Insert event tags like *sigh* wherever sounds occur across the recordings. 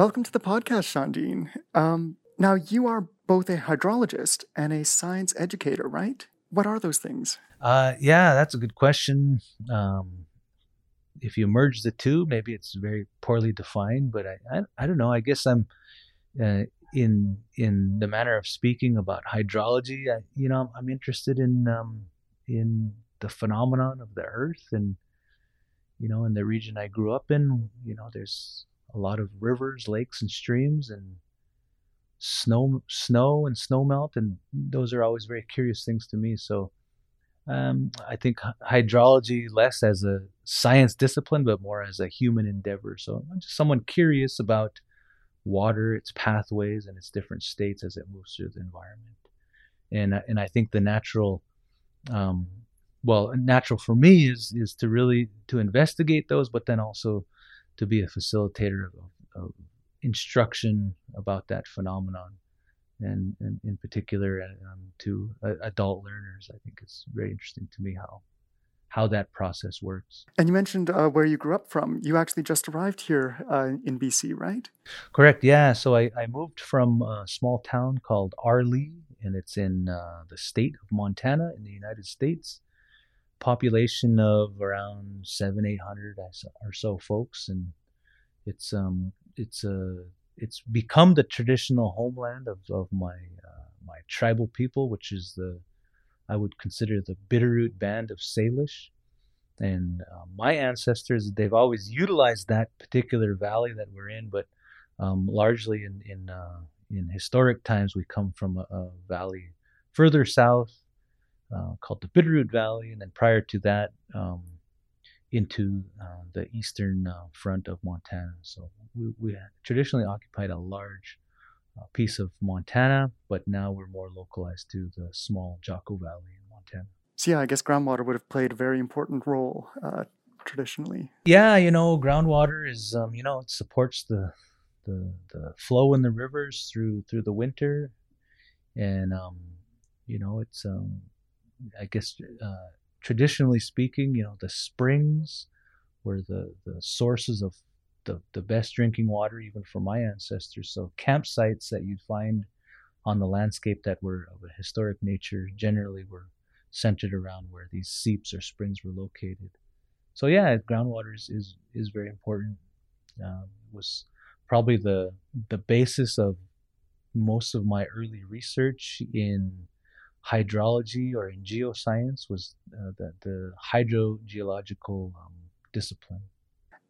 Welcome to the podcast, Shandin. Um, now, you are both a hydrologist and a science educator, right? What are those things? Uh, yeah, that's a good question. Um, if you merge the two, maybe it's very poorly defined, but I, I, I don't know. I guess I'm uh, in in the manner of speaking about hydrology. I, you know, I'm interested in um, in the phenomenon of the Earth, and you know, in the region I grew up in, you know, there's a lot of rivers, lakes, and streams, and snow, snow, and snowmelt, and those are always very curious things to me. So um, I think hydrology less as a science discipline, but more as a human endeavor. So I'm just someone curious about water, its pathways, and its different states as it moves through the environment. And and I think the natural, um, well, natural for me is is to really to investigate those, but then also to be a facilitator of, of instruction about that phenomenon and, and in particular um, to uh, adult learners. I think it's very interesting to me how how that process works. And you mentioned uh, where you grew up from. You actually just arrived here uh, in BC, right? Correct. Yeah. So I, I moved from a small town called Arlee, and it's in uh, the state of Montana in the United States. Population of around seven, eight hundred or so folks, and it's um it's a it's become the traditional homeland of, of my uh, my tribal people, which is the I would consider the Bitterroot Band of Salish. And uh, my ancestors, they've always utilized that particular valley that we're in, but um, largely in in, uh, in historic times, we come from a, a valley further south uh, called the Bitterroot Valley, and then prior to that, um, into uh, the eastern uh, front of Montana. So we, we traditionally occupied a large uh, piece of Montana, but now we're more localized to the small Jocko Valley in Montana. So yeah, I guess groundwater would have played a very important role uh, traditionally. Yeah, you know, groundwater is um, you know it supports the the the flow in the rivers through through the winter, and um, you know it's um, I guess uh, traditionally speaking, you know, the springs were the, the sources of the, the best drinking water, even for my ancestors. So campsites that you'd find on the landscape that were of a historic nature generally were centered around where these seeps or springs were located. So yeah, groundwater is is, is very important. Um, was probably the the basis of most of my early research in hydrology or in geoscience was uh, the, the hydrogeological um, discipline.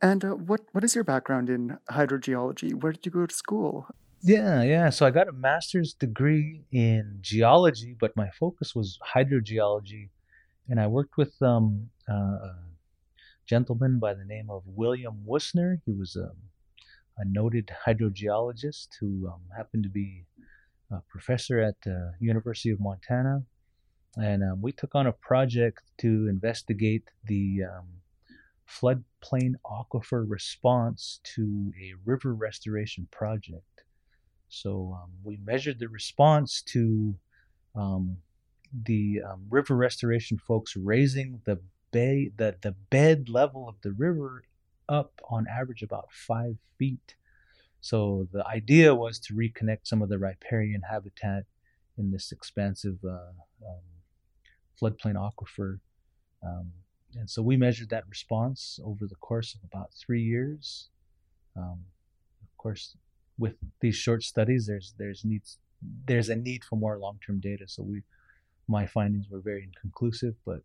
And uh, what what is your background in hydrogeology? Where did you go to school? Yeah, yeah. So I got a master's degree in geology, but my focus was hydrogeology, and I worked with um, uh, a gentleman by the name of William Woessner. He was um, a noted hydrogeologist who um, happened to be a professor at the University of Montana, and um, we took on a project to investigate the um, floodplain aquifer response to a river restoration project. So um, we measured the response to um, the um, river restoration folks raising the bay, the, the bed level of the river up on average about five feet. So the idea was to reconnect some of the riparian habitat in this expansive uh, um, floodplain aquifer. Um, and so we measured that response over the course of about three years. Um, of course, with these short studies, there's there's needs there's a need for more long-term data. So we my findings were very inconclusive, but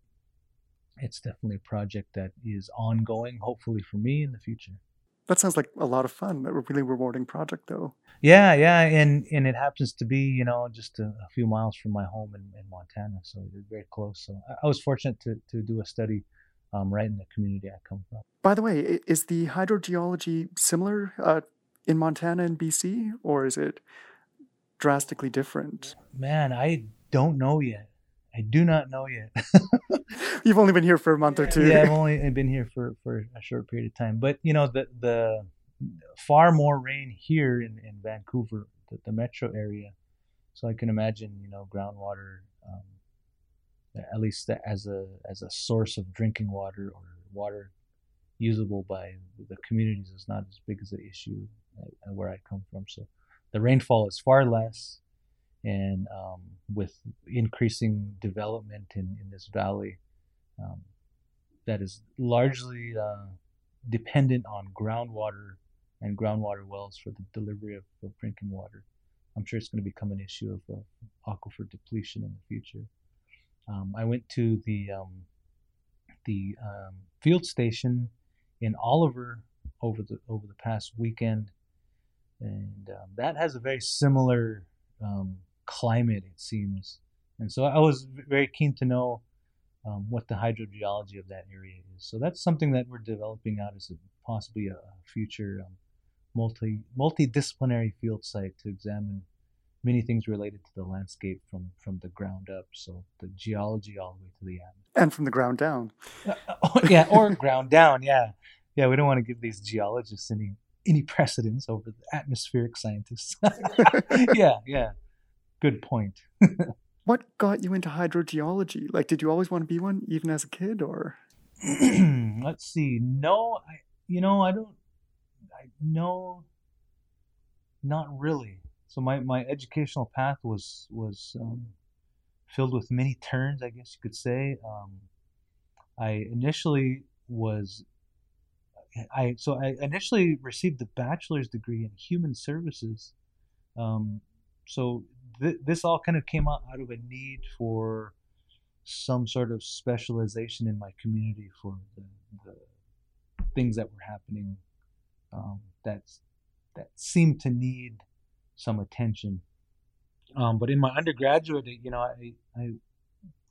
it's definitely a project that is ongoing, hopefully for me in the future. That sounds like a lot of fun. A really rewarding project, though. Yeah, yeah, and and it happens to be you know just a, a few miles from my home in, in Montana, so it's very close. So I, I was fortunate to to do a study um, right in the community I come from. By the way, is the hydrogeology similar uh, in Montana and BC, or is it drastically different? Man, I don't know yet. I do not know yet. *laughs* You've only been here for a month or two. Yeah, I've only been here for, for a short period of time. But you know, the the far more rain here in, in Vancouver, the, the metro area. So I can imagine, you know, groundwater, um, at least as a as a source of drinking water or water usable by the communities is not as big as an issue where I come from. So the rainfall is far less and um, with increasing development in, in this valley um, that is largely uh, dependent on groundwater and groundwater wells for the delivery of, of, drinking water. I'm sure it's going to become an issue of, aquifer depletion in the future. Um, I went to the um, the um, field station in Oliver over the over the past weekend, and um, that has a very similar um, climate, it seems. And so I was very keen to know um, what the hydrogeology of that area is. So that's something that we're developing out as a, possibly a future um, multi multidisciplinary field site to examine many things related to the landscape from from the ground up. So the geology all the way to the end, And from the ground down. Uh, oh, yeah, or *laughs* ground down. Yeah, yeah. We don't want to give these geologists any any precedence over the atmospheric scientists. *laughs* *laughs* yeah, yeah good point. *laughs* what got you into hydrogeology? Like, did you always want to be one, even as a kid, or? *clears throat* Let's see. No, I. You know, I don't. I no. Not really. So my my educational path was was um, filled with many turns, I guess you could say. Um, I initially was I so I initially received the bachelor's degree in human services. Um, so th- this all kind of came out, out of a need for some sort of specialization in my community for the, the things that were happening um, that that seemed to need some attention. Um, but in my undergraduate, you know, I, I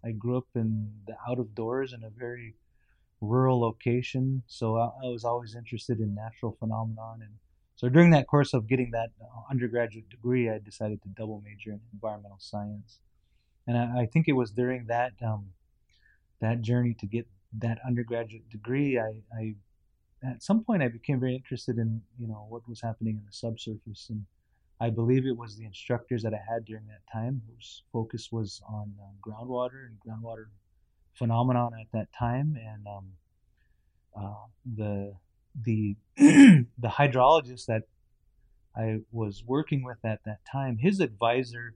I grew up in the out of doors in a very rural location, so I, I was always interested in natural phenomenon and so during that course of getting that uh, undergraduate degree, I decided to double major in environmental science, and I, I think it was during that um, that journey to get that undergraduate degree, I, I at some point I became very interested in you know what was happening in the subsurface, and I believe it was the instructors that I had during that time whose focus was on uh, groundwater and groundwater phenomenon at that time, and um, uh, the the *clears throat* the hydrologist that I was working with at that time, his advisor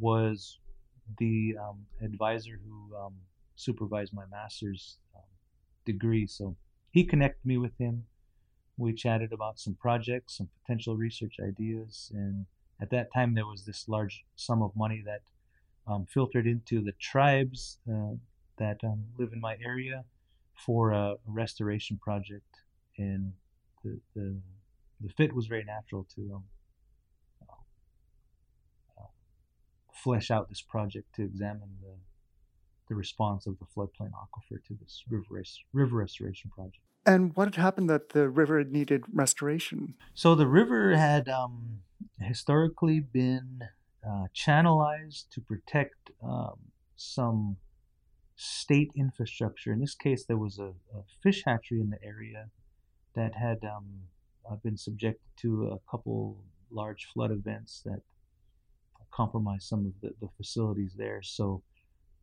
was the um, advisor who um, supervised my master's um, degree. So he connected me with him. We chatted about some projects, some potential research ideas, and at that time there was this large sum of money that um, filtered into the tribes uh, that um, live in my area for a restoration project and the the, the fit was very natural to um, uh, flesh out this project to examine the the response of the floodplain aquifer to this river river restoration project. And what had happened that the river needed restoration? So the river had um, historically been uh, channelized to protect um, some state infrastructure. In this case, there was a, a fish hatchery in the area that had um, been subjected to a couple large flood events that compromised some of the, the facilities there. So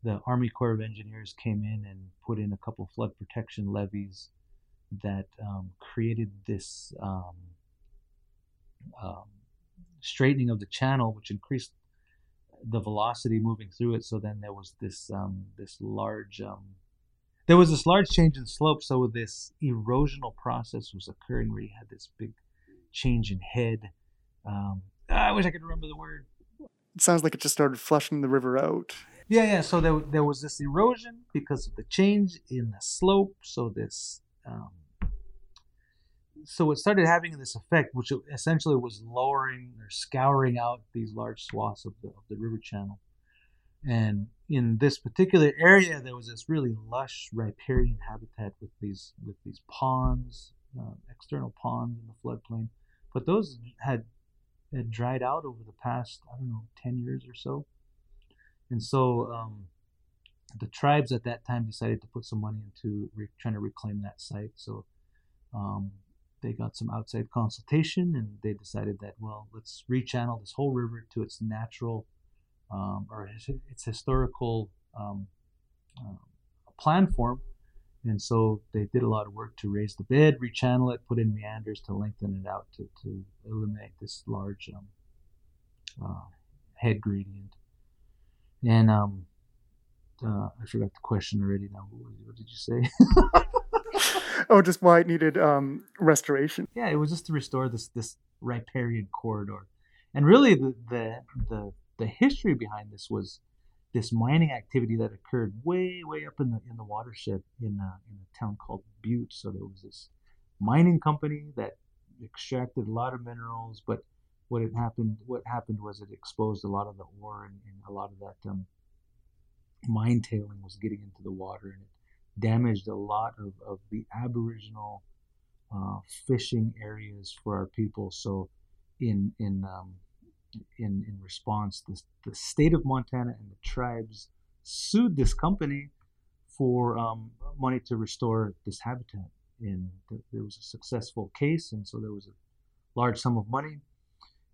the Army Corps of Engineers came in and put in a couple flood protection levees that um, created this um, um, straightening of the channel, which increased the velocity moving through it. So then there was this um, this large um, there was this large change in slope, so this erosional process was occurring where you had this big change in head. Um, I wish I could remember the word. It sounds like it just started flushing the river out. Yeah, yeah. So there, there was this erosion because of the change in the slope. So this um, so it started having this effect, which essentially was lowering or scouring out these large swaths of the, of the river channel. And in this particular area, there was this really lush riparian habitat with these with these ponds, uh, external ponds in the floodplain. But those had had dried out over the past I don't know ten years or so. And so um, the tribes at that time decided to put some money into re- trying to reclaim that site. So um, they got some outside consultation and they decided that well let's rechannel this whole river to its natural um, or its historical um, uh, plan form. And so they did a lot of work to raise the bed rechannel it put in meanders to lengthen it out to, to eliminate this large um, uh, head gradient. And um, uh, I forgot the question already now. What, what did you say? *laughs* Oh, just why it needed um, restoration. Yeah, it was just to restore this this riparian corridor, and really the the the, the history behind this was this mining activity that occurred way way up in the in the watershed in uh, in a town called Butte. So there was this mining company that extracted a lot of minerals, but what happened what happened was it exposed a lot of the ore and, and a lot of that um, mine tailing was getting into the water and it damaged a lot of, of the Aboriginal uh, fishing areas for our people. So, in in um, in in response, the, the state of Montana and the tribes sued this company for um, money to restore this habitat. And th- there was a successful case, and so there was a large sum of money.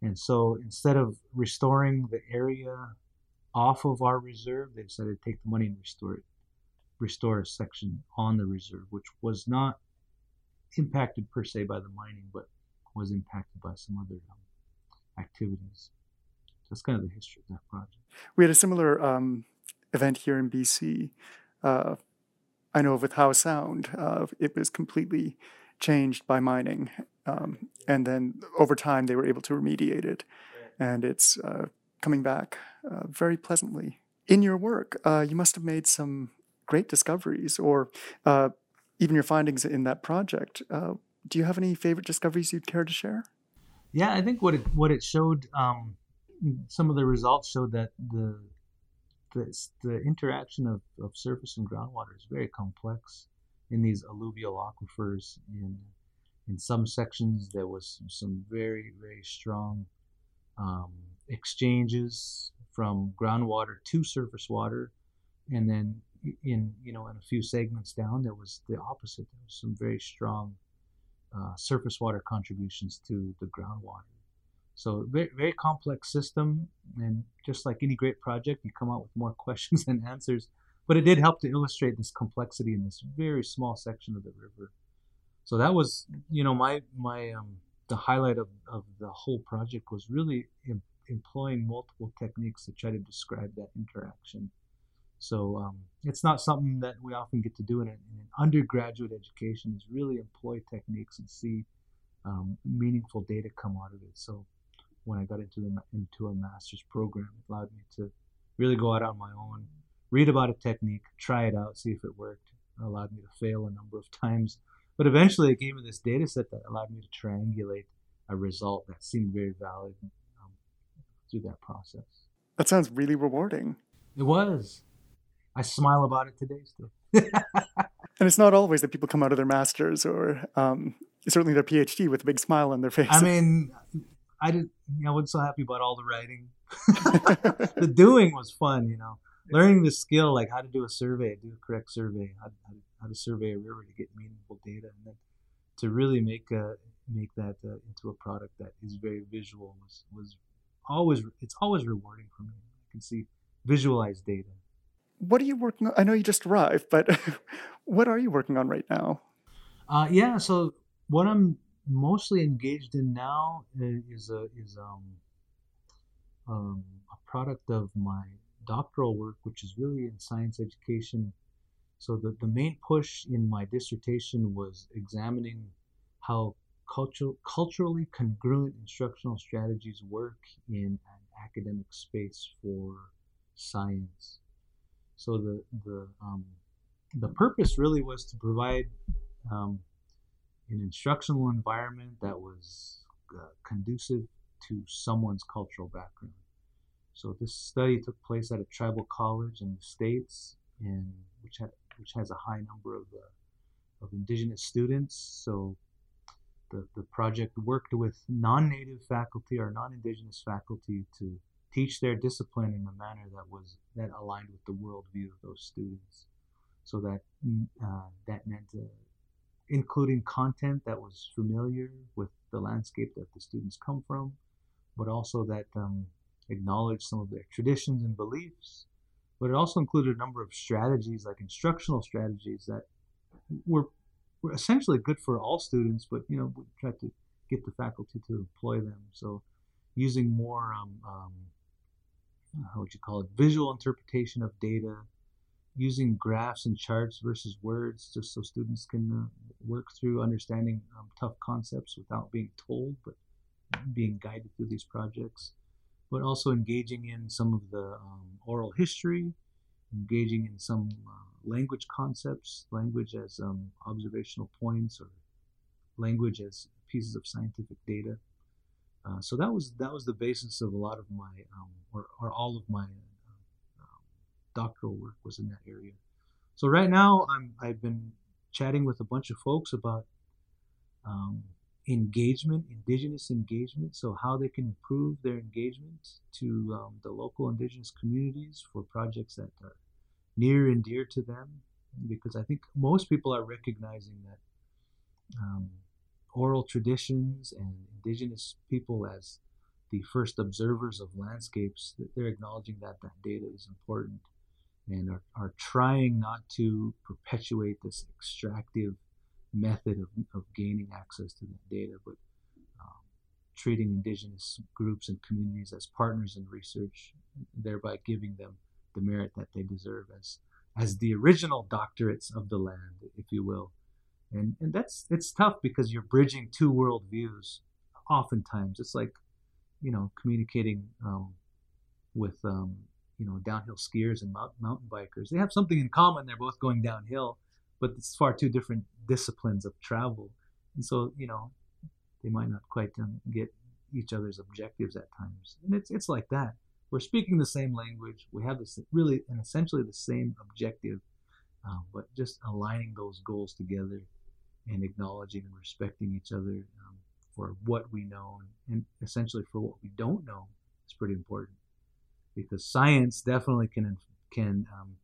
And so instead of restoring the area off of our reserve, they decided to take the money and restore it restore a section on the reserve, which was not impacted per se by the mining, but was impacted by some other um, activities. That's kind of the history of that project. We had a similar um, event here in BC. Uh, I know with Howe Sound, uh, it was completely changed by mining. Um, and then over time, they were able to remediate it. And it's uh, coming back uh, very pleasantly. In your work, uh, you must have made some great discoveries or uh, even your findings in that project. Uh, do you have any favorite discoveries you'd care to share? Yeah, I think what it what it showed, um, some of the results showed that the the, the interaction of, of surface and groundwater is very complex in these alluvial aquifers. In in some sections, there was some very very strong um, exchanges from groundwater to surface water, and then in you know in a few segments down there was the opposite there was some very strong uh, surface water contributions to the groundwater. So very, very complex system and just like any great project you come out with more *laughs* questions than answers. But it did help to illustrate this complexity in this very small section of the river. So that was you know my my um, the highlight of, of the whole project was really em- employing multiple techniques to try to describe that interaction so um, it's not something that we often get to do in, a, in, an undergraduate education is really employ techniques and see um, meaningful data come out of it. So when I got into the, into a master's program, it allowed me to really go out on my own, read about a technique, try it out, see if it worked. It allowed me to fail a number of times, but eventually it gave me this data set that allowed me to triangulate a result that seemed very valid um, through that process. That sounds really rewarding. It was. I smile about it today still. *laughs* and it's not always that people come out of their masters or um, certainly their PhD with a big smile on their face. I mean, I did. You know, I wasn't so happy about all the writing. *laughs* the doing was fun, you know. Learning the skill, like how to do a survey, do a correct survey, how, how, how to survey a river to get meaningful data, and then to really make a, make that uh, into a product that is very visual was was always it's always rewarding for me. I can see visualize data what are you working on? I know you just arrived, but *laughs* what are you working on right now? Uh, yeah, so what I'm mostly engaged in now is a is um, um, a product of my doctoral work, which is really in science education. So the, the main push in my dissertation was examining how cultural, culturally congruent instructional strategies work in an academic space for science. So the the um, the purpose really was to provide um, an instructional environment that was uh, conducive to someone's cultural background. So this study took place at a tribal college in the states, and which had which has a high number of uh, of indigenous students. So the, the project worked with non-native faculty or non-indigenous faculty to teach their discipline in a manner that was that aligned with the worldview of those students. So that mm, uh, that meant uh, including content that was familiar with the landscape that the students come from, but also that um, acknowledged some of their traditions and beliefs. But it also included a number of strategies, like instructional strategies, that were were essentially good for all students, but you know we tried to get the faculty to employ them. So using more um, um, how would you call it? Visual interpretation of data using graphs and charts versus words just so students can uh, work through understanding um, tough concepts without being told but being guided through these projects. But also engaging in some of the um, oral history engaging in some uh, language concepts language as um, observational points or language as pieces of scientific data uh, so that was that was the basis of a lot of my um, or, or all of my doctoral work was in that area. So right now, I'm I've been chatting with a bunch of folks about um, engagement, indigenous engagement. So how they can improve their engagement to um, the local indigenous communities for projects that are near and dear to them. Because I think most people are recognizing that um, oral traditions and indigenous people as the first observers of landscapes, they're acknowledging that that data is important and are, are trying not to perpetuate this extractive method of, of gaining access to that data, but um, treating indigenous groups and communities as partners in research, thereby giving them the merit that they deserve as as the original doctorates of the land, if you will. And and that's it's tough because you're bridging two worldviews. Oftentimes, it's like you know communicating um, with um, you know downhill skiers and mountain bikers. They have something in common. They're both going downhill, but it's far two different disciplines of travel, and so you know they might not quite um, get each other's objectives at times. And it's it's like that. We're speaking the same language. We have this really and essentially the same objective, um, but just aligning those goals together and acknowledging and respecting each other um, for what we know and, essentially for what we don't know is pretty important because science definitely can can um,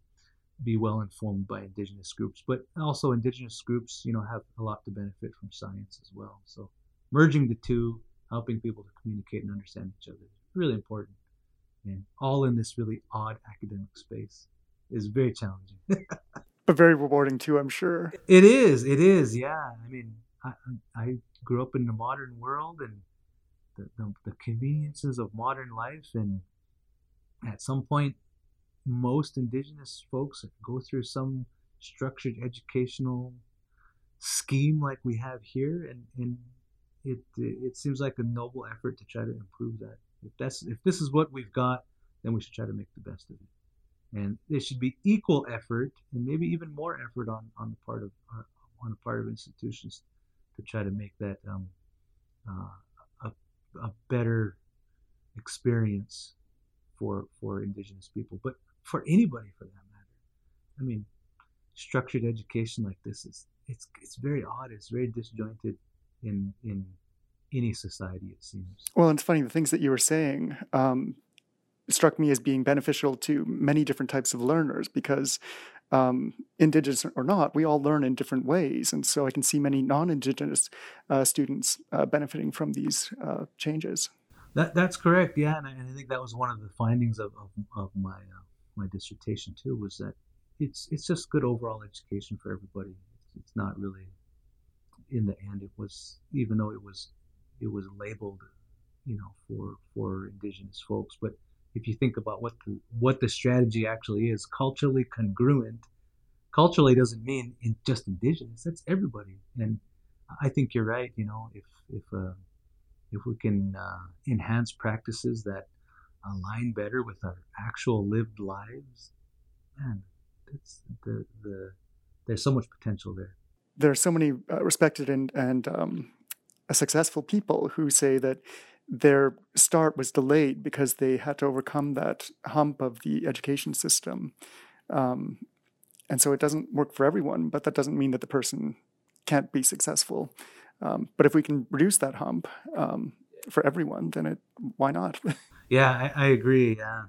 be well informed by indigenous groups, but also indigenous groups, you know, have a lot to benefit from science as well. So merging the two, helping people to communicate and understand each other, is really important, and all in this really odd academic space is very challenging. *laughs* but very rewarding too, I'm sure. It is. It is. Yeah. I mean, I, I grew up in the modern world and the, the, the conveniences of modern life and at some point, most indigenous folks go through some structured educational scheme like we have here, and, and it it seems like a noble effort to try to improve that. If that's if this is what we've got, then we should try to make the best of it. And there should be equal effort, and maybe even more effort on, on the part of uh, on the part of institutions to try to make that um, uh, a, a better experience for for indigenous people, but for anybody for that matter. I mean, structured education like this is it's it's very odd. It's very disjointed in in any society. It seems. Well, it's funny the things that you were saying. Um, struck me as being beneficial to many different types of learners because um, indigenous or not, we all learn in different ways. And so I can see many non indigenous uh, students uh, benefiting from these uh, changes. That that's correct. Yeah, and I, and I think that was one of the findings of of, of my uh, my dissertation too was that it's it's just good overall education for everybody. It's, it's not really in the end. It was even though it was it was labeled, you know, for for indigenous folks, but if you think about what the what the strategy actually is, culturally congruent, culturally doesn't mean in just indigenous. That's everybody, and I think you're right. You know, if if uh, if we can uh, enhance practices that align better with our actual lived lives, man, that's the, the, there's so much potential there. there are so many uh, respected and and um, successful people who say that their start was delayed because they had to overcome that hump of the education system. Um, and so it doesn't work for everyone, but that doesn't mean that the person can't be successful. Um, but if we can reduce that hump um, for everyone, then it why not? *laughs* yeah, I, I, agree. Yeah,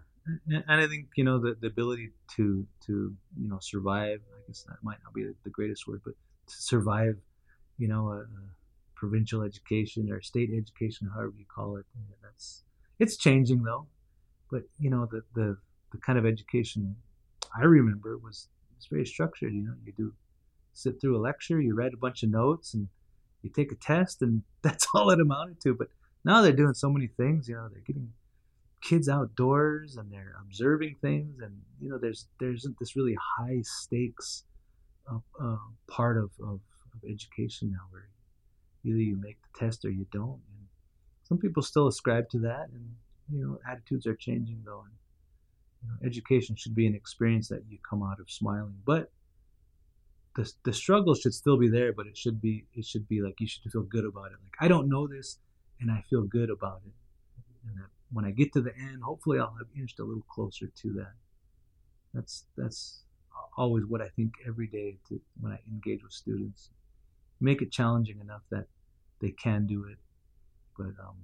and I think you know the, the ability to to you know survive. I guess that might not be the greatest word, but to survive, you know, a, provincial education or state education, however you call it. That's it's changing though, but you know the the the kind of education I remember was it's very structured. You know, you do sit through a lecture, you write a bunch of notes, and you take a test, and *laughs* that's all it amounted to. But now they're doing so many things. You know, they're getting kids outdoors and they're observing things, and you know, there's there isn't this really high stakes uh, uh, part of, of, of education now where either you make the test or you don't. And some people still ascribe to that, and you know, attitudes are changing though. And, you know, education should be an experience that you come out of smiling, but the the struggle should still be there, but it should be it should be like you should feel good about it. Like I don't know this, and I feel good about it. And that when I get to the end, hopefully I'll have inched a little closer to that. That's that's always what I think every day to when I engage with students. Make it challenging enough that they can do it, but um,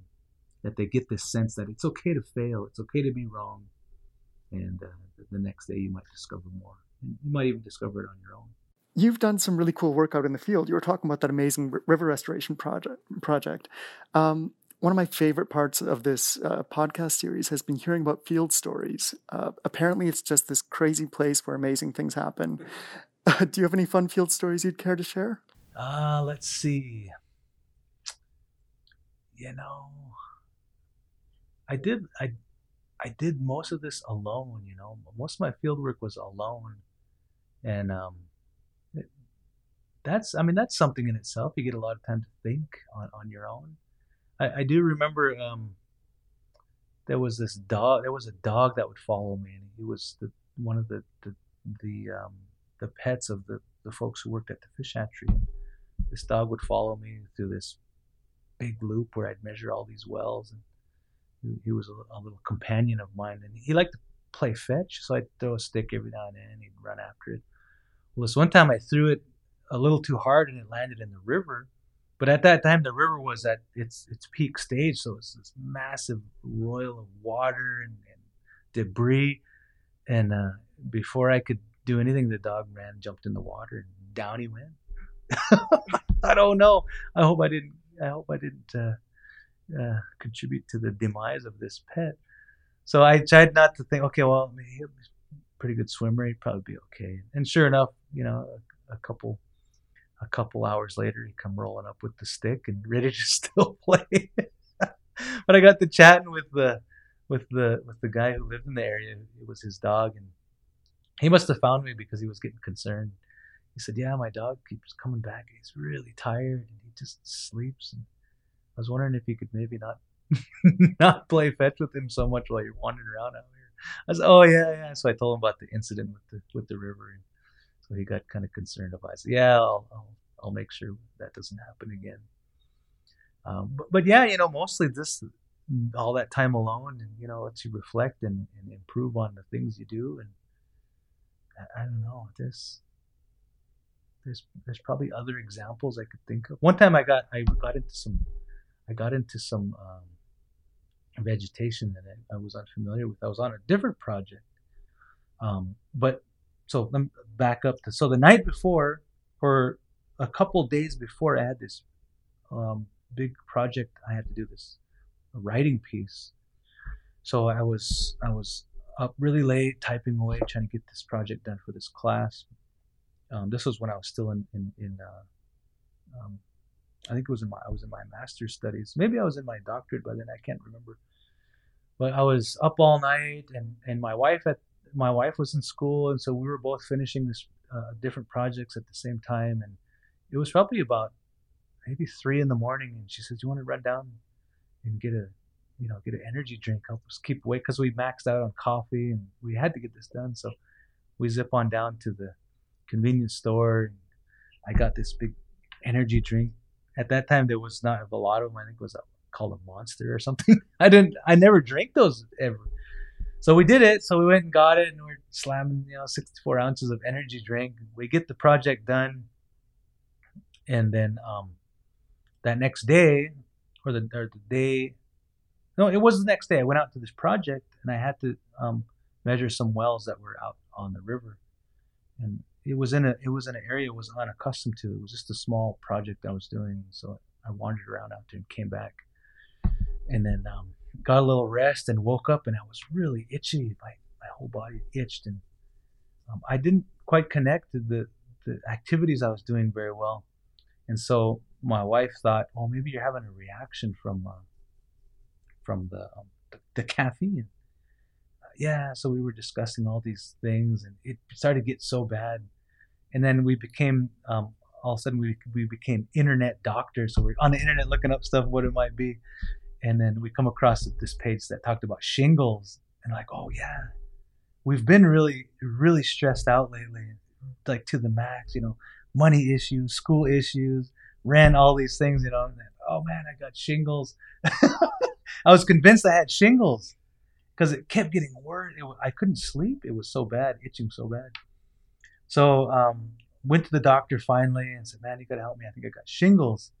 that they get this sense that it's okay to fail, it's okay to be wrong, and uh, the next day you might discover more. You might even discover it on your own. You've done some really cool work out in the field. You were talking about that amazing river restoration project. Project. Um, one of my favorite parts of this uh, podcast series has been hearing about field stories. Uh, apparently, it's just this crazy place where amazing things happen. *laughs* do you have any fun field stories you'd care to share? Uh, let's see. You know, I did. I I did most of this alone. You know, most of my field work was alone, and um, that's I mean that's something in itself. You get a lot of time to think on, on your own. I, I do remember um, there was this dog. There was a dog that would follow me, and he was the one of the the the um, the pets of the the folks who worked at the fish hatchery. This dog would follow me through this big loop where I'd measure all these wells, and he, was a, a little companion of mine. And he liked to play fetch, so I'd throw a stick every now and then, and he'd run after it. Well, this one time I threw it a little too hard and it landed in the river. But at that time, the river was at its its peak stage, so it's this massive roil of water and, and debris. And uh, before I could do anything, the dog ran, jumped in the water, and down he went. *laughs* I don't know. I hope I didn't. I hope I didn't uh, uh, contribute to the demise of this pet. So I tried not to think. Okay, well, he's a pretty good swimmer. He'd probably be okay. And sure enough, you know, a, a couple a couple hours later, he come rolling up with the stick and ready to *laughs* still play. *laughs* but I got to chatting with the with the with the guy who lived in the area. It was his dog, and he must have found me because he was getting concerned. He said, "Yeah, my dog keeps coming back. He's really tired, and he just sleeps." And I was wondering if you could maybe not *laughs* not play fetch with him so much while you're wandering around out here. I said, "Oh yeah, yeah." So I told him about the incident with the with the river, and so he got kind of concerned about. It. Said, "Yeah, I'll, I'll, I'll make sure that doesn't happen again." Um, but, but yeah, you know, mostly this all that time alone, and you know, lets you reflect and, and improve on the things you do. And I, I don't know, this there's there's probably other examples I could think of. One time I got I got into some I got into some um, vegetation that I, I, was unfamiliar with. I was on a different project, um, but so let me back up to so the night before or a couple days before I had this um, big project I had to do this writing piece. So I was I was up really late typing away trying to get this project done for this class. Um, this was when I was still in in, in uh, um, I think it was in my I was in my master's studies. Maybe I was in my doctorate by then. I can't remember. But I was up all night, and and my wife at my wife was in school, and so we were both finishing this uh, different projects at the same time. And it was probably about maybe three in the morning, and she said, "You want to run down and get a, you know, get an energy drink, help us keep awake because we maxed out on coffee, and we had to get this done." So we zip on down to the convenience store. I got this big energy drink. At that time, there was not a lot of them. I think it was a, called a Monster or something. *laughs* I didn't. I never drank those ever. So we did it. So we went and got it, and we're slamming, you know, 64 ounces of energy drink. We get the project done, and then um, that next day, or the or the day, no, it was the next day. I went out to this project, and I had to um, measure some wells that were out on the river, and it was in a it was in an area I was unaccustomed to. It was just a small project I was doing, so I wandered around out there and came back, and then um, got a little rest and woke up, and I was really itchy. My my whole body itched, and um, I didn't quite connect to the the activities I was doing very well, and so my wife thought, "Oh, maybe you're having a reaction from uh, from the, um, the the caffeine." yeah, so we were discussing all these things, and it started to get so bad and then we became um, all of a sudden we we became internet doctors. So we're on the internet looking up stuff, what it might be, and then we come across this page that talked about shingles, and like, oh yeah, we've been really really stressed out lately, like to the max. You know, money issues, school issues, rent, all these things. You know, and then, oh man, I got shingles. *laughs* I was convinced I had shingles because it kept getting worse. It, I couldn't sleep. It was so bad, itching so bad. So um, went to the doctor finally and said, "Man, you gotta help me. I think I got shingles."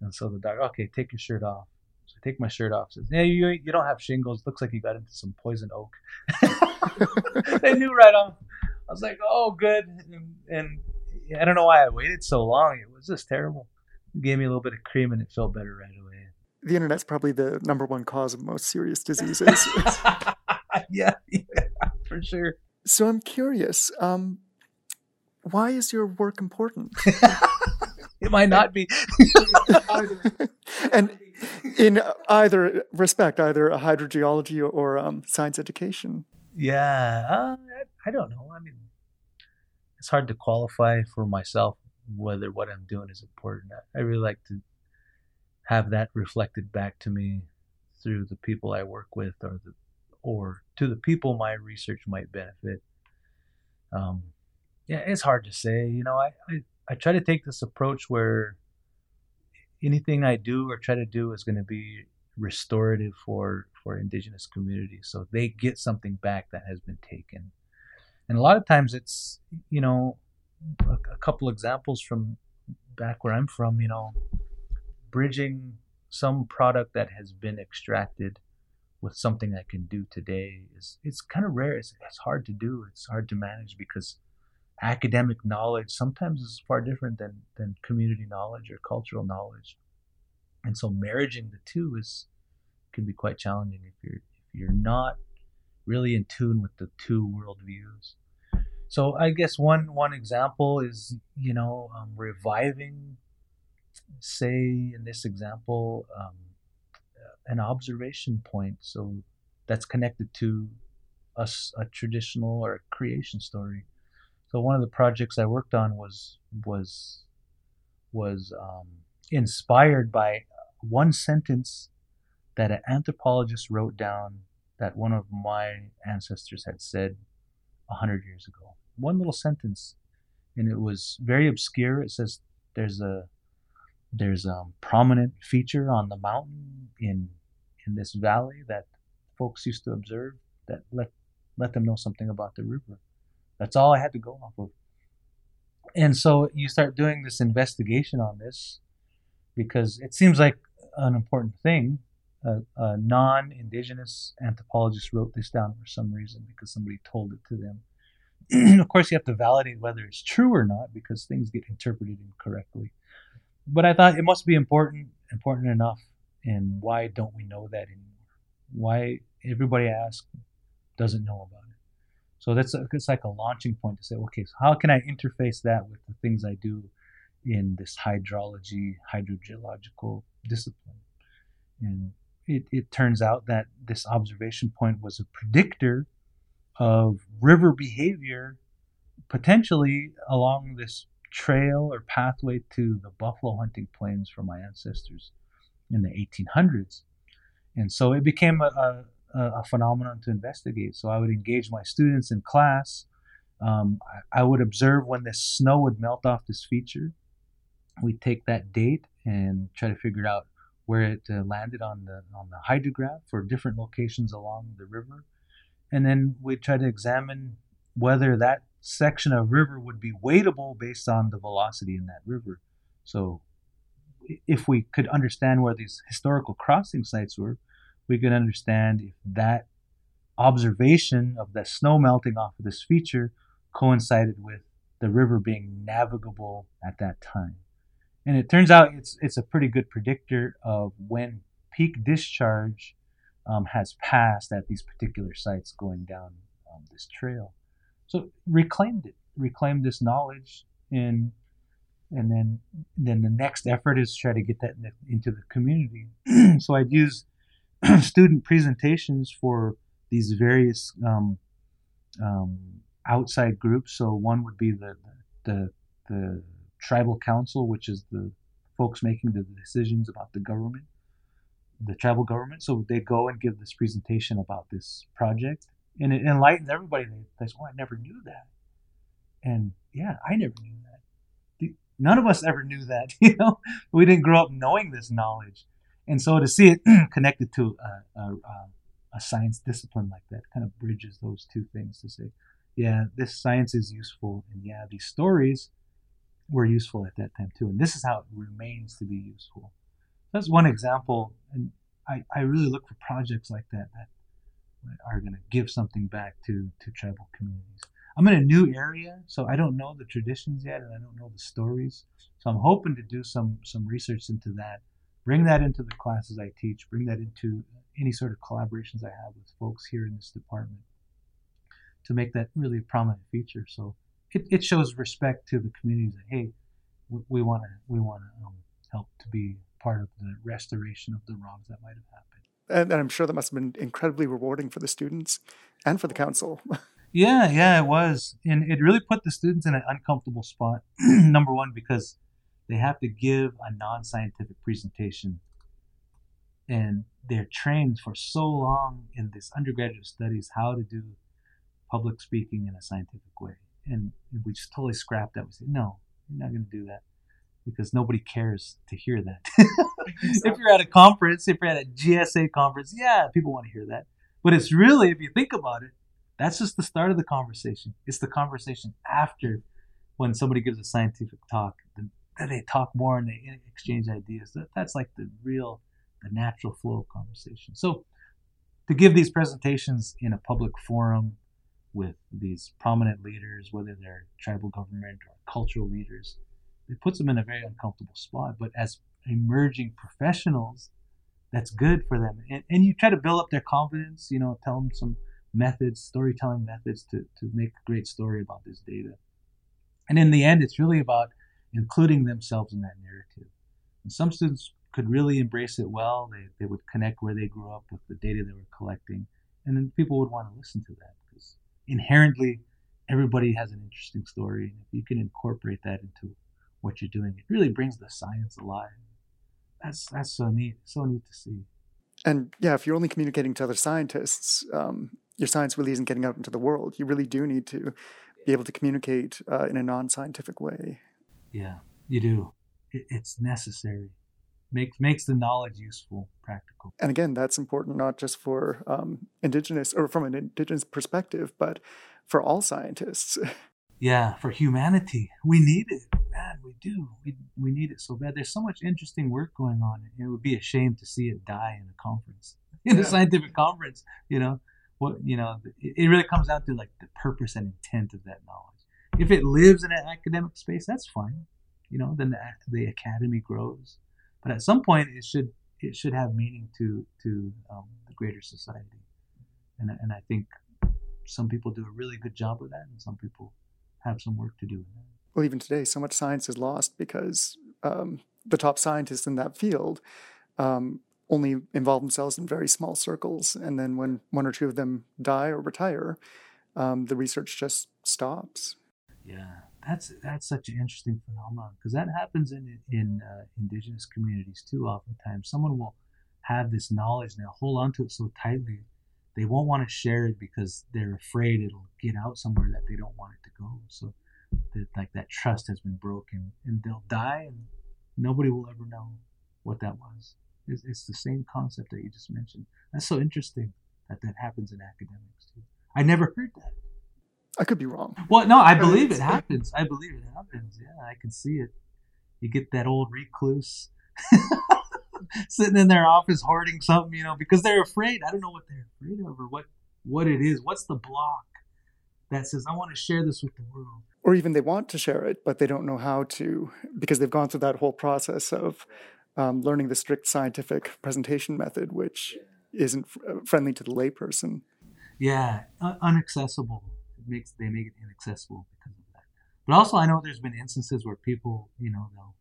And so the doctor, okay, take your shirt off. So I take my shirt off. Says, "Yeah, you you don't have shingles. Looks like you got into some poison oak." *laughs* they knew right off. I was like, "Oh, good." And, and I don't know why I waited so long. It was just terrible. It gave me a little bit of cream and it felt better right away. The internet's probably the number one cause of most serious diseases. *laughs* yeah, yeah, for sure. So I'm curious. Um, why is your work important? *laughs* it might not be. *laughs* and in either respect, either hydrogeology or um, science education. Yeah, uh, I don't know. I mean, it's hard to qualify for myself whether what I'm doing is important. I really like to have that reflected back to me through the people I work with, or the or to the people my research might benefit. Um, yeah, it's hard to say. You know, I, I, I try to take this approach where anything I do or try to do is going to be restorative for for indigenous communities, so they get something back that has been taken. And a lot of times, it's you know, a, a couple examples from back where I'm from. You know, bridging some product that has been extracted with something I can do today is it's kind of rare. It's, it's hard to do. It's hard to manage because academic knowledge sometimes is far different than than community knowledge or cultural knowledge. And so marrying the two is can be quite challenging if you're if you're not really in tune with the two worldviews. So i guess one one example is you know um, reviving say in this example um, an observation point. So that's connected to a, a traditional or a creation story so one of the projects I worked on was was was um, inspired by one sentence that an anthropologist wrote down that one of my ancestors had said a hundred years ago. One little sentence, and it was very obscure. It says there's a there's a prominent feature on the mountain in in this valley that folks used to observe that let let them know something about the river. That's all I had to go off of. And so you start doing this investigation on this because it seems like an important thing. A, a non indigenous anthropologist wrote this down for some reason because somebody told it to them. *clears throat* of course, you have to validate whether it's true or not because things get interpreted incorrectly. But I thought it must be important, important enough. And why don't we know that anymore? Why everybody asks doesn't know about it. So that's a, it's like a launching point to say, okay, so how can I interface that with the things I do in this hydrology, hydrogeological discipline? And it, it turns out that this observation point was a predictor of river behavior potentially along this trail or pathway to the buffalo hunting plains for my ancestors in the 1800s. And so it became a, a, a, phenomenon to investigate. So I would engage my students in class. Um, I, I, would observe when the snow would melt off this feature, we take that date and try to figure out where it uh, landed on the on the hydrograph for different locations along the river, and then we try to examine whether that section of river would be wadeable based on the velocity in that river. So, if we could understand where these historical crossing sites were, we could understand if that observation of the snow melting off of this feature coincided with the river being navigable at that time. And it turns out it's it's a pretty good predictor of when peak discharge um, has passed at these particular sites going down um, this trail. So reclaimed it, reclaimed this knowledge, and and then then the next effort is try to get that into the community. *clears throat* so I'd use *clears throat* student presentations for these various um, um, outside groups. So one would be the the the tribal council, which is the folks making the decisions about the government, the tribal government. So they go and give this presentation about this project, and it enlightens everybody. They say, "Oh, I never knew that," and yeah, I never knew that. None of us ever knew that. *laughs* You know, we didn't grow up knowing this knowledge, and so to see it *clears throat* connected to a, a, a science discipline like that kind of bridges those two things to say, yeah, this science is useful, and yeah, these stories were useful at that time too. And this is how it remains to be useful. That's one example, and I, I really look for projects like that that are going to give something back to to tribal communities. I'm in a new area, so I don't know the traditions yet, and I don't know the stories. So I'm hoping to do some some research into that, bring that into the classes I teach, bring that into any sort of collaborations I have with folks here in this department, to make that really a prominent feature. So it, it shows respect to the communities that hey, we want to we want to um, help to be part of the restoration of the wrongs that might have happened. And, and I'm sure that must have been incredibly rewarding for the students and for the council. *laughs* yeah, yeah, it was, and it really put the students in an uncomfortable spot. *clears throat* Number one, because they have to give a non-scientific presentation and they're trained for so long in this undergraduate studies how to do public speaking in a scientific way and we just totally scrapped that. We said, no, you're not going to do that because nobody cares to hear that. *laughs* if you're at a conference, if you're at a GSA conference, yeah, people want to hear that. But it's really, if you think about it, that's just the start of the conversation. It's the conversation after when somebody gives a scientific talk. Then they talk more and they exchange ideas. That's like the real, the natural flow of conversation. So to give these presentations in a public forum with these prominent leaders, whether they're tribal government or cultural leaders. It puts them in a very uncomfortable spot. But as emerging professionals, that's good for them. And, and you try to build up their confidence, you know, tell them some methods, storytelling methods to, to make a great story about this data. And in the end, it's really about including themselves in that narrative. And some students could really embrace it well. They, they would connect where they grew up with the data they were collecting. And then people would want to listen to that because inherently everybody has an interesting story. And if you can incorporate that into what you're doing, it really brings the science alive. That's that's so neat, so neat to see. And yeah, if you're only communicating to other scientists, um, your science really isn't getting out into the world. You really do need to be able to communicate uh, in a non-scientific way. Yeah, you do. It, it's necessary makes makes the knowledge useful, practical. And again, that's important not just for um, indigenous or from an indigenous perspective, but for all scientists. *laughs* Yeah, for humanity, we need it. Man, we do. We we need it so bad. There's so much interesting work going on. It would be a shame to see it die in a conference, *laughs* in yeah. a scientific conference. You know, what you know, it, it really comes down to like the purpose and intent of that knowledge. If it lives in an academic space, that's fine. You know, then the, the academy grows. But at some point it should it should have meaning to to um, the greater society. And and I think some people do a really good job of that and some people have some work to do well even today so much science is lost because um, the top scientists in that field um, only involve themselves in very small circles. And then when one or two of them die or retire um, the research just stops yeah that's that's such an interesting phenomenon because that happens in in uh, indigenous communities too. Oftentimes, someone will have this knowledge and they'll hold on to it so tightly they won't want to share it because they're afraid it'll get out somewhere that they don't want it to go. So, that, like that trust has been broken, and they'll die, and nobody will ever know what that was. It's, it's the same concept that you just mentioned. That's so interesting that that happens in academics too. I never heard that. I could be wrong. Well, no, I believe it happens. I believe it happens. Yeah, I can see it. You get that old recluse *laughs* sitting in their office hoarding something, you know, because they're afraid. I don't know what they're afraid of or what what it is. What's the block that says I want to share this with the world? Or even they want to share it, but they don't know how to because they've gone through that whole process of um, learning the strict scientific presentation method, which isn't f- uh, friendly to the layperson. Yeah, un- unaccessible. It makes they make it inaccessible because of that. But also, I know there's been instances where people, you know, they'll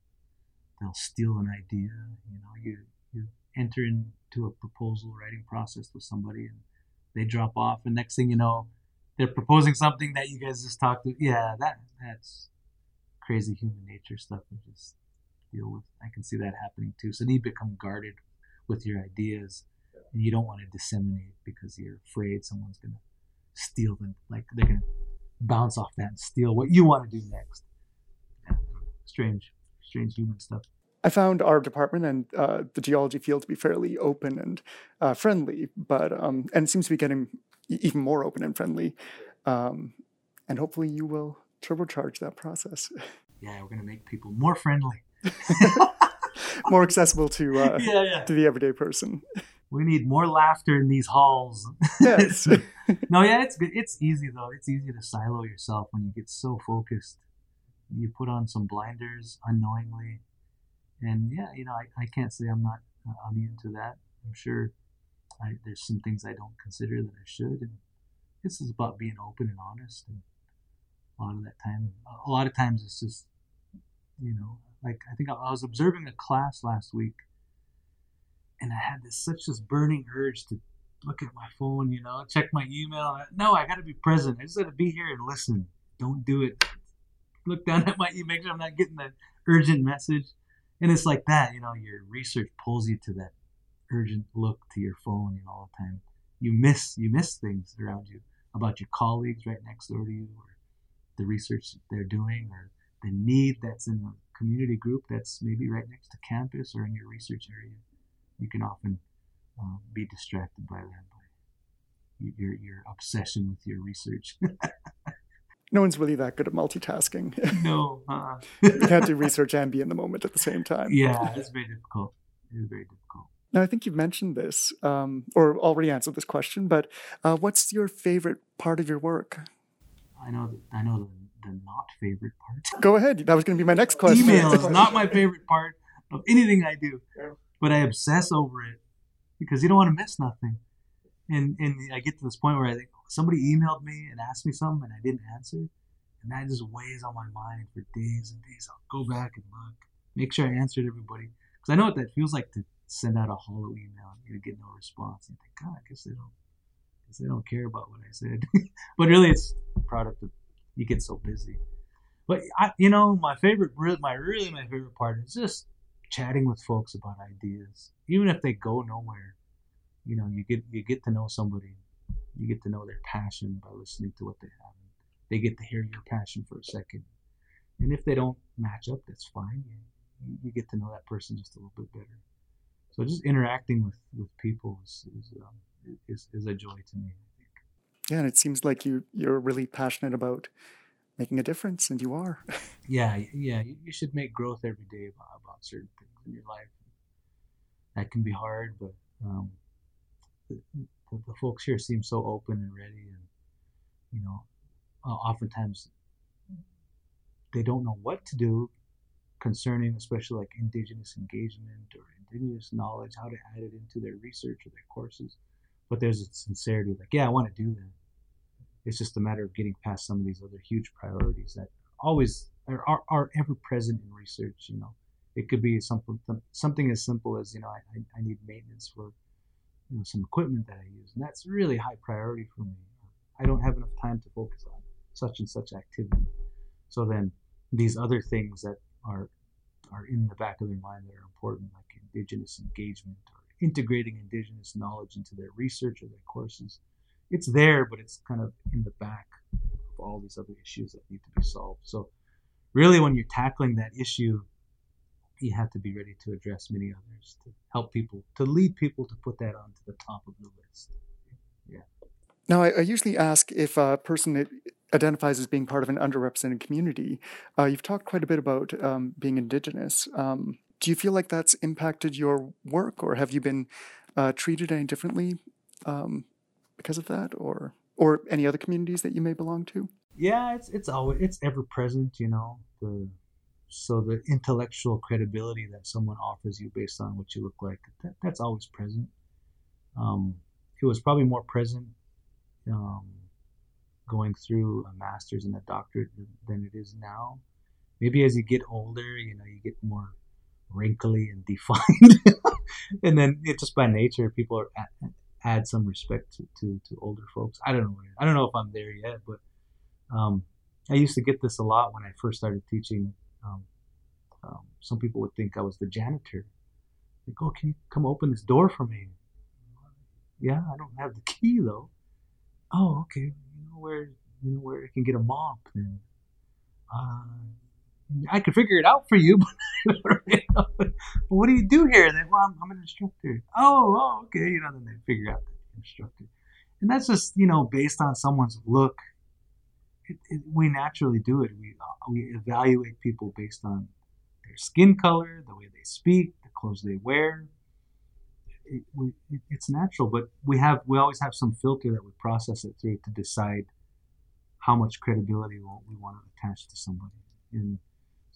they'll steal an idea. You know, you you enter into a proposal writing process with somebody, and they drop off, and next thing you know, they're proposing something that you guys just talked to. Yeah, that that's crazy human nature stuff. We just deal with. I can see that happening too. So you become guarded with your ideas, and you don't want to disseminate because you're afraid someone's gonna steal them. Like they're gonna bounce off that and steal what you want to do next. Strange, strange human stuff. I found our department and uh, the geology field to be fairly open and uh, friendly, but um, and it seems to be getting even more open and friendly. Um, and hopefully, you will turbocharge that process, *laughs* Yeah, we're gonna make people more friendly. *laughs* more accessible to uh, *laughs* Yeah, yeah. to the everyday person. We need more laughter in these halls. *laughs* Yes. *laughs* no, yeah, it's good. It's easy though. It's easy to silo yourself when you get so focused. You put on some blinders unknowingly, and yeah, you know, I, I can't say I'm not uh, immune to that. I'm sure I, there's some things I don't consider that I should, and this is about being open and honest. And a lot of that time, a lot of times, it's just, you know, like I think I, I was observing a class last week, and I had this such this burning urge to look at my phone, you know, check my email. No, I got to be present. I just got to be here and listen. Don't do it. Look down *laughs* at my email, make sure I'm not getting that urgent message. And it's like that, you know, your research pulls you to that urgent look to your phone, you know, all the time. You miss you miss things around you about your colleagues right next door to you, or the research they're doing, or the need that's in a community group that's maybe right next to campus or in your research area. You can often um, be distracted by that, by your your obsession with your research. *laughs* no one's really that good at multitasking. *laughs* no, uh, you can't do research and be in the moment at the same time. yeah, it's very difficult. It's very difficult. Now, I think you've mentioned this um, or already answered this question, but uh, what's your favorite part of your work? I know. The, I know the, the not favorite part. Go ahead. That was going to be my next question. Email is not my favorite part of anything I do, but I obsess over it because you don't want to miss nothing. And and I get to this point where I think somebody emailed me and asked me something and I didn't answer, and that just weighs on my mind for days and days. I'll go back and look, make sure I answered everybody because I know what that feels like to send out a hollow email and you get no response. And you think, God, I guess they don't, I guess they don't care about what I said. *laughs* but really, it's a product of you get so busy. But I, you know, my favorite, my really my favorite part is just chatting with folks about ideas, even if they go nowhere. You know, you get you get to know somebody, you get to know their passion by listening to what they have. They get to hear your passion for a second, and if they don't match up, that's fine. You, you get to know that person just a little bit better. So just interacting with with people is is, um, is, is a joy to me. Yeah, and it seems like you you're really passionate about making a difference, and you are. *laughs* yeah, yeah. You should make growth every day about, about certain things in your life. That can be hard, but um, the, the, folks here seem so open and ready, and you know, oftentimes they don't know what to do concerning, especially like indigenous engagement or indigenous knowledge, how to add it into their research or their courses. But there's a sincerity, like, yeah, I want to do that. It's just a matter of getting past some of these other huge priorities that always are, are, are ever present in research. You know, it could be something something as simple as you know, I, I need maintenance for you know some equipment that I use, and that's really high priority for me. I don't have enough time to focus on such and such activity. So then these other things that are are in the back of their mind that are important, like indigenous engagement or integrating indigenous knowledge into their research or their courses. It's there, but it's kind of in the back of all these other issues that need to be solved. So, really, when you're tackling that issue you have to be ready to address many others to help people to lead people to put that onto the top of the list. Yeah. Now i, I usually ask if a person identifies as being part of an underrepresented community. Uh, you've talked quite a bit about um, being indigenous. Um, do you feel like that's impacted your work or have you been uh, treated any differently um, because of that or or any other communities that you may belong to? Yeah it's it's always it's ever present you know the so the intellectual credibility that someone offers you based on what you look like that, that's always present. Um, it was probably more present um, going through a master's and a doctorate than it is now. Maybe as you get older you know you get more wrinkly and *laughs* defined. And then it just by nature people are add some respect to, to, to older folks i don't know i don't know if i'm there yet but um, i used to get this a lot when i first started teaching um, um, some people would think I was the janitor. Like, oh, can you come open this door for me? Yeah, I don't have the key though. Oh, okay. You know where you know where I can get a mop then. Uh, I could figure it out for you, *laughs* but what do you do here? Then, well, I'm, I'm, an instructor. Oh, oh, okay. You know, then they figure out the instructor, and that's just you know based on someone's look it, it, we naturally do it. We uh, we evaluate people based on their skin color, the way they speak, the clothes they wear. It, we, it's natural, but we have we always have some filter that we process it through to decide how much credibility we want to attach to somebody. And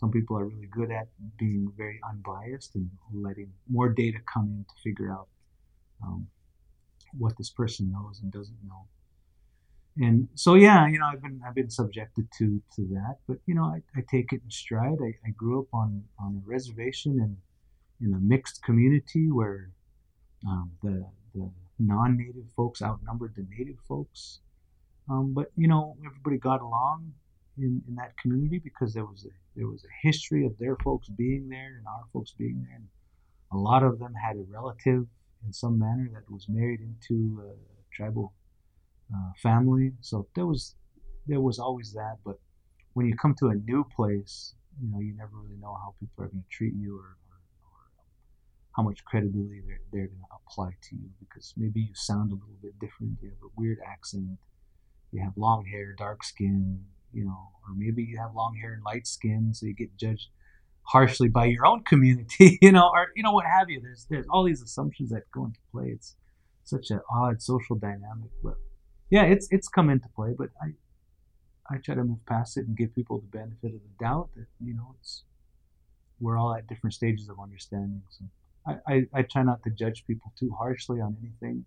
some people are really good at being very unbiased and letting more data come in to figure out um, what this person knows and doesn't know. And so yeah you know i've been i've been subjected to to that but you know i, I take it in stride. I, I grew up on on a reservation and in a mixed community where um, the the non-native folks outnumbered the native folks. Um, but you know everybody got along in, in that community because there was a there was a history of their folks being there and our folks being there and a lot of them had a relative in some manner that was married into a tribal uh, family. So there was there was always that. But when you come to a new place, you know, you never really know how people are going to treat you or, or, or how much credibility they're, they're going to apply to you because maybe you sound a little bit different. You have a weird accent. You have long hair, dark skin, you know, or maybe you have long hair and light skin, so you get judged harshly by your own *laughs* community, you know, or you know what have you. There's there's all these assumptions that go into play. It's such an odd social dynamic, but yeah, it's it's come into play, but I I try to move past it and give people the benefit of the doubt that you know it's we're all at different stages of understanding. So I, I, I try not to judge people too harshly on anything,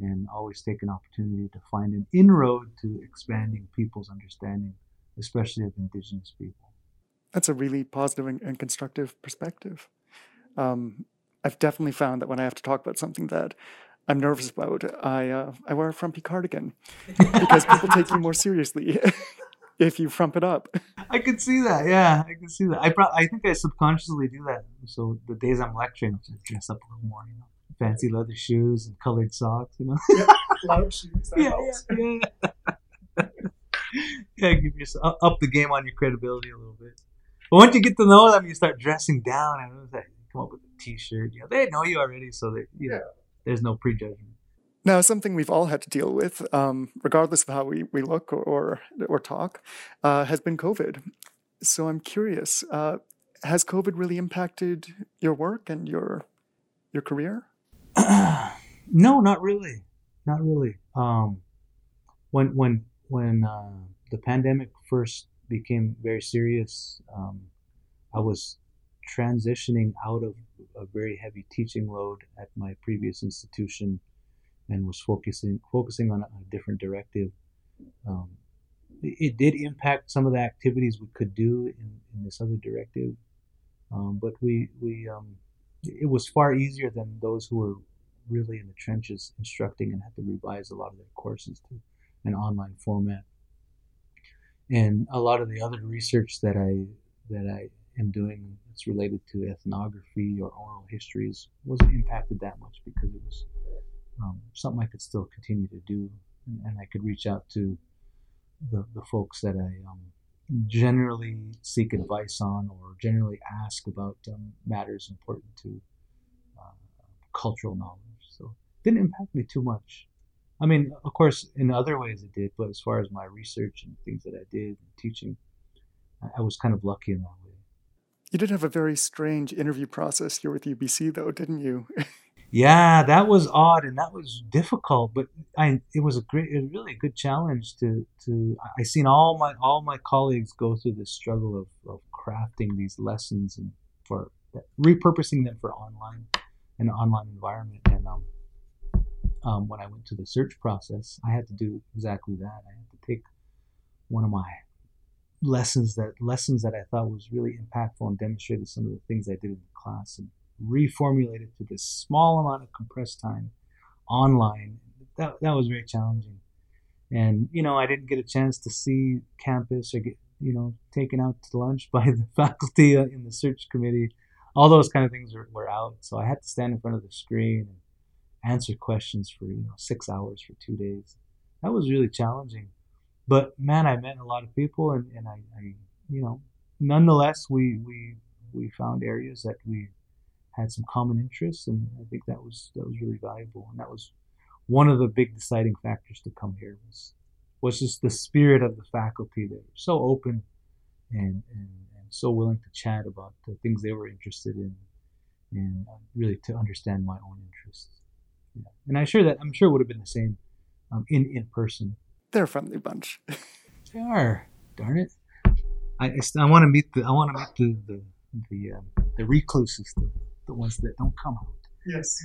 and always take an opportunity to find an inroad to expanding people's understanding, especially of Indigenous people. That's a really positive and, and constructive perspective. Um, I've definitely found that when I have to talk about something that I'm nervous about. I uh, I wear a frumpy cardigan *laughs* because people take you more seriously *laughs* if you frump it up. I can see that. Yeah, I can see that. I pro- I think I subconsciously do that. So the days I'm lecturing, I dress up a little more. You know, fancy leather shoes and colored socks. You know, *laughs* yeah, loud shoes. yeah, yeah, *laughs* yeah. yeah, give yourself up the game on your credibility a little bit. But once you get to know them, you start dressing down and like, come up with a T-shirt. You know, they know you already, so they you know. Yeah there's no prejudgment. Now, something we've all had to deal with, um, regardless of how we, we look or, or, or talk, uh, has been COVID. So I'm curious, uh, has COVID really impacted your work and your your career? *clears throat* no, not really, not really. Um, when when when uh, the pandemic first became very serious, um, I was transitioning out of a very heavy teaching load at my previous institution and was focusing focusing on a, a different directive. Um, it, did impact some of the activities we could do in, in this other directive, um, but we we um, it was far easier than those who were really in the trenches instructing and had to revise a lot of their courses to an online format. And a lot of the other research that I that I am doing that's related to ethnography or oral histories wasn't impacted that much because it was um, something I could still continue to do, and, and, I could reach out to the, the folks that I um, generally seek advice on or generally ask about um, matters important to uh, cultural knowledge. So it didn't impact me too much. I mean, of course, in other ways it did, but as far as my research and things that I did and teaching, I, was kind of lucky in that way. You did have a very strange interview process here with UBC, though, didn't you? *laughs* yeah, that was odd and that was difficult, but I it was a great, it was really a good challenge to to. I seen all my all my colleagues go through this struggle of, of crafting these lessons and for repurposing them for online an online environment. And um, um, when I went to the search process, I had to do exactly that. I had to take one of my lessons that lessons that I thought was really impactful and demonstrated some of the things I did in the class and reformulate it to this small amount of compressed time online. That that was very challenging. And you know, I didn't get a chance to see campus or get you know taken out to lunch *laughs* by the faculty uh, in the search committee. All those kind of things were, were out, so I had to stand in front of the screen and answer questions for you know six hours for two days. That was really challenging but man, I met a lot of people, and, and I, I, you know, nonetheless, we we we found areas that we had some common interests, and I think that was that was really valuable, and that was one of the big deciding factors to come here was was just the spirit of the faculty. They were so open and, and, and so willing to chat about the things they were interested in, and uh, really to understand my own interests. Yeah. And I'm sure that I'm sure it would have been the same um, in in person they're a friendly bunch. *laughs* they are. Darn it. I, I, I want to meet the I want to meet the the the, um, the recluses, the, the ones that don't come out. Yes.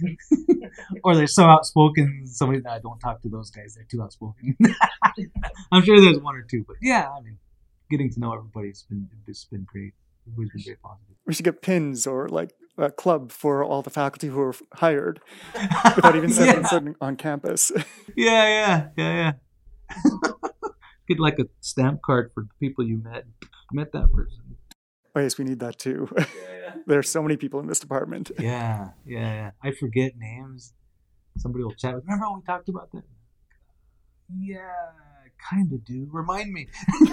*laughs* or they're so outspoken. Somebody that I don't talk to those guys. They're too outspoken. *laughs* I'm sure there's one or two, but yeah, I mean, getting to know everybody's been it's been great. It's been very positive. We should get pins or like a club for all the faculty who are hired *laughs* without even yeah. sitting on campus. yeah, yeah, yeah, yeah. Get like a stamp card for the people you met. Met that person. Yes, we need that too. Yeah, yeah. *laughs* there are so many people in this department. *laughs* Yeah, yeah, yeah. I forget names. Somebody will chat. Remember when we talked about that? Yeah, kind of do. Remind me. *laughs*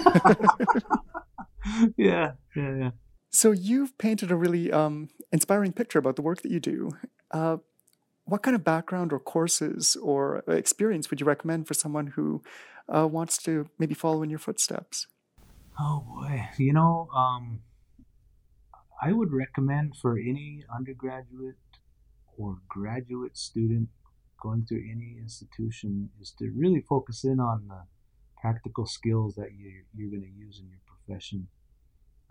yeah, yeah, yeah. So you've painted a really um, inspiring picture about the work that you do. Uh, what kind of background or courses or experience would you recommend for someone who uh, wants to maybe follow in your footsteps? Oh boy, you know, um, I would recommend for any undergraduate or graduate student going through any institution is to really focus in on the practical skills that you're, you're going to use in your profession.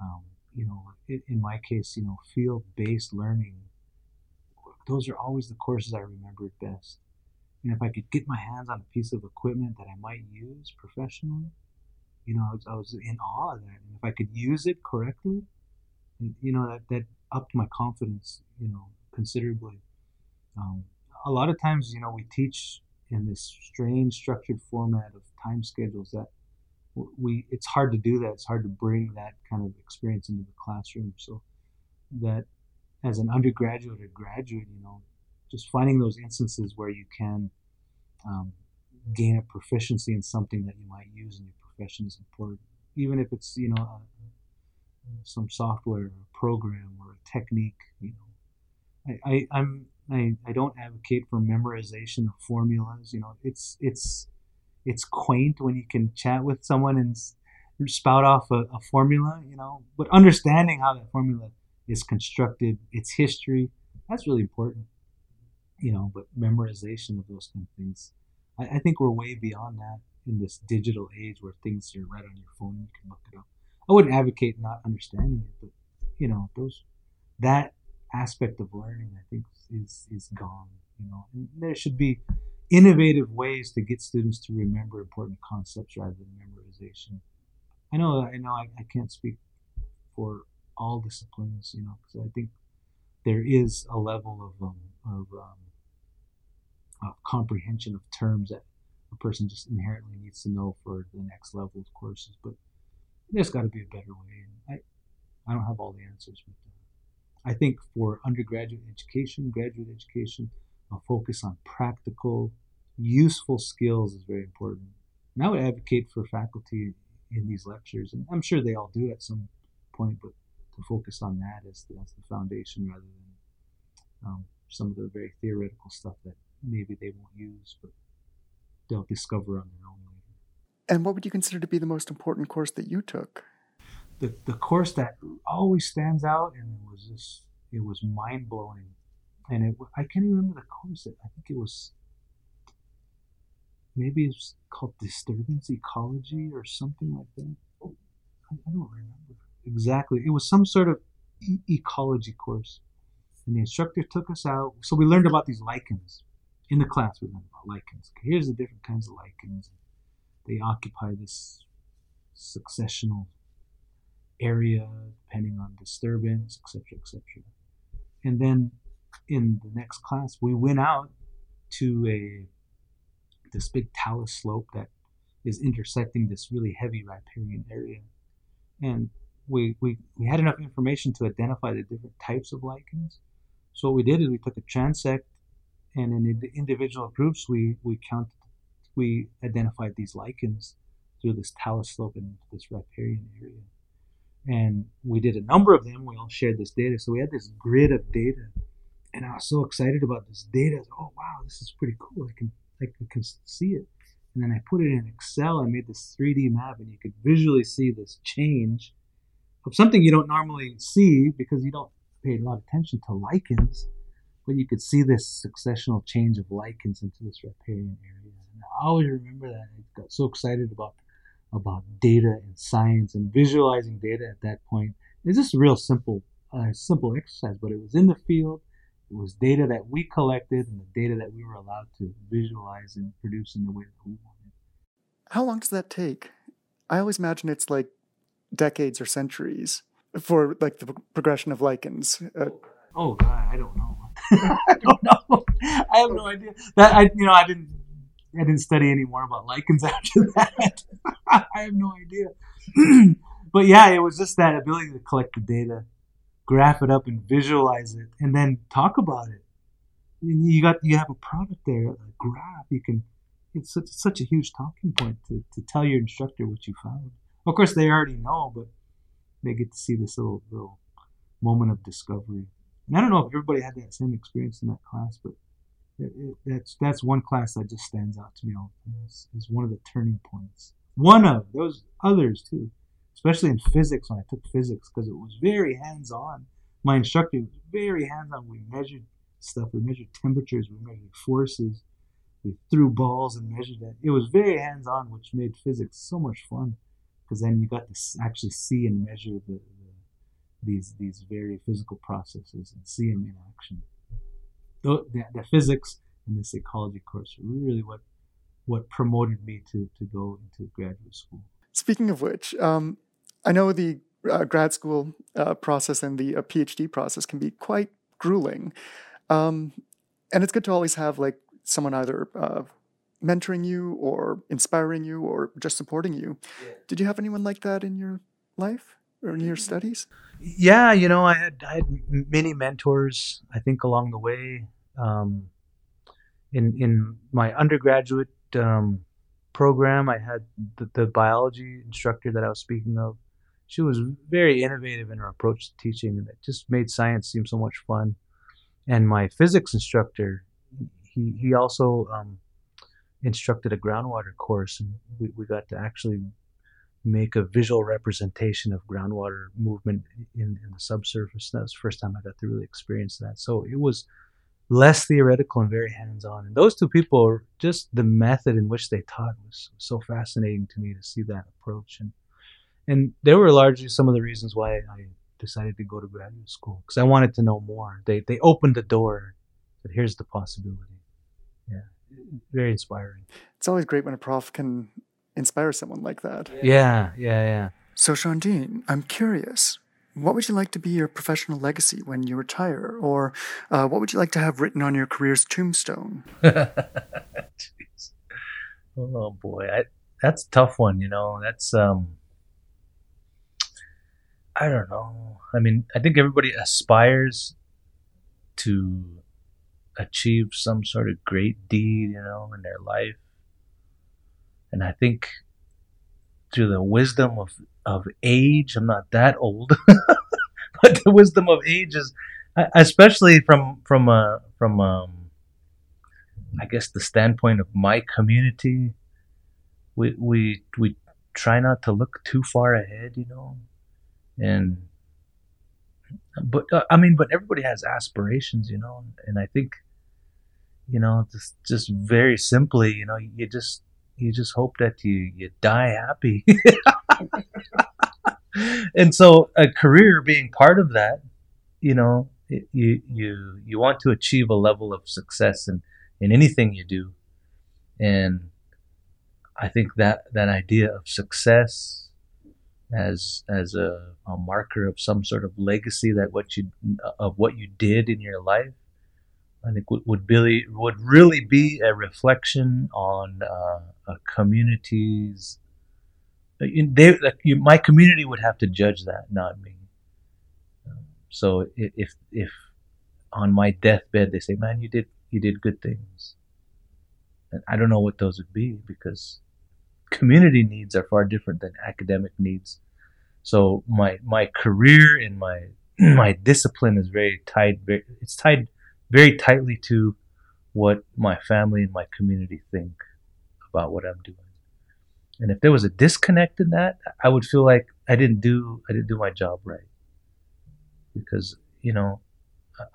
Um, you know, in my case, you know, field-based learning those are always the courses I remember best. And if I could get my hands on a piece of equipment that I might use professionally, you know, I was, I was in awe of that. And if I could use it correctly, you know, that, that upped my confidence, you know, considerably. Um, a lot of times, you know, we teach in this strange structured format of time schedules that we it's hard to do that. It's hard to bring that kind of experience into the classroom. So that as an undergraduate or graduate, you know, just finding those instances where you can um, gain a proficiency in something that you might use in your profession is important. Even if it's, you know, some software or program or a technique, you know. I, I, I'm I, I don't advocate for memorization of formulas. You know, it's it's it's quaint when you can chat with someone and spout off a, a formula. You know, but understanding how that formula is constructed, its history. That's really important, you know. But memorization of those kind of things, I, I think we're way beyond that in this digital age where things are right on your phone. You can look it up. I wouldn't advocate not understanding it, but you know, those that aspect of learning, I think, is is gone. You know, and there should be innovative ways to get students to remember important concepts rather than memorization. I know, I know, I, I can't speak for all disciplines, you know, because I think there is a level of um, of, um, of comprehension of terms that a person just inherently needs to know for the next level of courses. But there's got to be a better way. And I I don't have all the answers, but uh, I think for undergraduate education, graduate education, a focus on practical, useful skills is very important. And I would advocate for faculty in these lectures, and I'm sure they all do at some point, but to focus on that as the, as the foundation rather than um, some of the very theoretical stuff that maybe they won't use, but they'll discover on their own. And what would you consider to be the most important course that you took? The, the course that always stands out and it was just it was mind blowing, and it I can't even remember the course. It I think it was maybe it's called disturbance ecology or something like that. I, I don't remember exactly. It was some sort of e- ecology course, and the instructor took us out. So we learned about these lichens in the class. We learned about lichens. Okay, here's the different kinds of lichens. They occupy this successional area depending on disturbance, etc., etc. And then in the next class, we went out to a this big talus slope that is intersecting this really heavy riparian area. And we, we, we had enough information to identify the different types of lichens. So what we did is we took a transect and in the individual groups we, we counted we identified these lichens through this talus slope and this riparian area. And we did a number of them. We all shared this data. So we had this grid of data. And I was so excited about this data. Oh wow, this is pretty cool. I can I can see it. And then I put it in Excel. I made this 3D map, and you could visually see this change of something you don't normally see because you don't pay a lot of attention to lichens. But you could see this successional change of lichens into this riparian area. I always remember that. I got so excited about about data and science and visualizing data at that point. It's just a real simple, uh, simple exercise, but it was in the field. It was data that we collected and the data that we were allowed to visualize and produce in the way that we wanted. How long does that take? I always imagine it's like decades or centuries for like the progression of lichens. Uh, oh God, I don't know. *laughs* I don't know. *laughs* I have no idea. That I, you know, I didn't, I didn't study any more about lichens *laughs* after that. *laughs* I have no idea. *clears throat* but yeah, it was just that ability to collect the data graph it up and visualize it and then talk about it. You got you have a product there, a graph. You can it's such, such a huge talking point to, to tell your instructor what you found. Of course, they already know, but they get to see this little little moment of discovery. And I don't know if everybody had that same experience in that class, but it, it, that's that's one class that just stands out to me all the time as, one of the turning points. One of those others too especially in physics when I took physics because it was very hands on. My instructor was very hands on. We measured stuff, we measured temperatures, we measured forces, we threw balls and measured that. It was very hands on, which made physics so much fun because then you got to actually see and measure the, the, these these very physical processes and see them in action. The, the, the physics and the psychology course were really what what promoted me to, to go into graduate school. Speaking of which, um, I know the uh, grad school uh, process and the uh, PhD process can be quite grueling. Um, and it's good to always have like someone either uh, mentoring you or inspiring you or just supporting you. Yeah. Did you have anyone like that in your life or in your studies? Yeah, you know, I had I had many mentors. I think along the way, um, in in my undergraduate um, program, I had the, the biology instructor that I was speaking of she was very innovative in her approach to teaching, and it just made science seem so much fun. And my physics instructor, he he also um, instructed a groundwater course, and we, we got to actually make a visual representation of groundwater movement in, in the subsurface. And that was the first time I got to really experience that. So it was less theoretical and very hands-on. And those two people, just the method in which they taught was so fascinating to me to see that approach. And and they were largely some of the reasons why I decided to go to graduate school because I wanted to know more. They they opened the door. That here's the possibility. Yeah, very inspiring. It's always great when a prof can inspire someone like that. Yeah, yeah, yeah. So, Shandin, I'm curious. What would you like to be your professional legacy when you retire, or uh, what would you like to have written on your career's tombstone? *laughs* oh boy, I, that's a tough one. You know, that's um, I don't know. I mean, I think everybody aspires to achieve some sort of great deed, you know, in their life. And I think through the wisdom of of age. I'm not that old, *laughs* but the wisdom of age is, especially from from uh, from um, I guess the standpoint of my community. We we we try not to look too far ahead, you know, and but uh, I mean, but everybody has aspirations, you know, and I think, you know, just just very simply, you know, you just you just hope that you you die happy, *laughs* *laughs* and so a career being part of that, you know, you you you want to achieve a level of success in in anything you do, and I think that that idea of success as as a, a, marker of some sort of legacy that what you of what you did in your life I think would, would really would really be a reflection on uh, a community's they like you, my community would have to judge that not me so if if on my deathbed they say man you did you did good things and I don't know what those would be because community needs are far different than academic needs. So my my career and my *clears throat* my discipline is very tied. Very, it's tied very tightly to what my family and my community think about what I'm doing. And if there was a disconnect in that, I would feel like I didn't do I didn't do my job right. Because you know,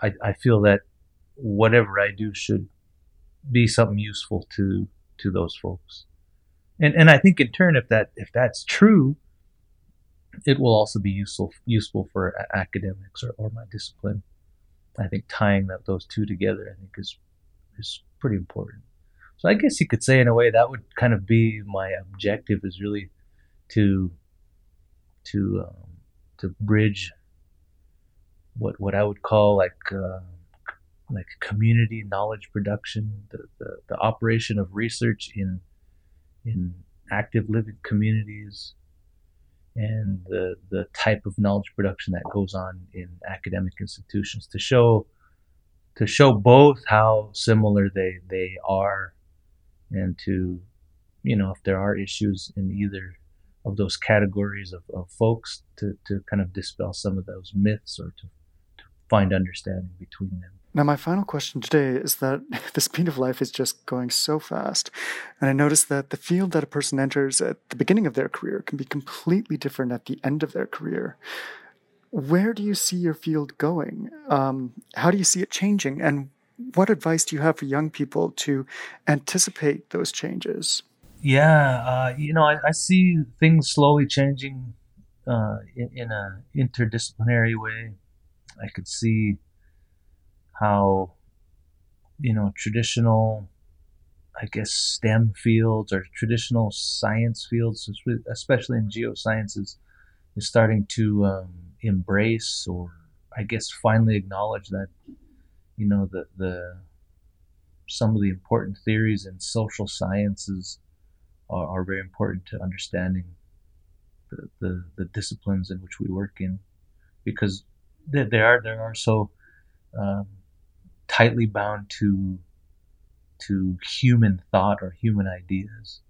I I feel that whatever I do should be something useful to to those folks and and I think in turn, if that if that's true, it will also be useful useful for academics or, or my discipline. I think tying that those two together, I think is is pretty important. So I guess you could say in a way that would kind of be my objective is really to to um, to bridge what what I would call like uh, like community knowledge production, the, the, the operation of research in in active living communities and the the type of knowledge production that goes on in academic institutions to show to show both how similar they they are and to you know if there are issues in either of those categories of, of folks to, to kind of dispel some of those myths or to, to find understanding between them now, my final question today is that *laughs* the speed of life is just going so fast. And I noticed that the field that a person enters at the beginning of their career can be completely different at the end of their career. Where do you see your field going? Um, how do you see it changing? And what advice do you have for young people to anticipate those changes? Yeah, uh, you know, I, I, see things slowly changing uh, in, in an interdisciplinary way. I could see how you know traditional i guess stem fields or traditional science fields especially in geosciences is starting to um, embrace or i guess finally acknowledge that you know the the some of the important theories in social sciences are, are very important to understanding the, the, the disciplines in which we work in because they, there are there are so um, tightly bound to to human thought or human ideas,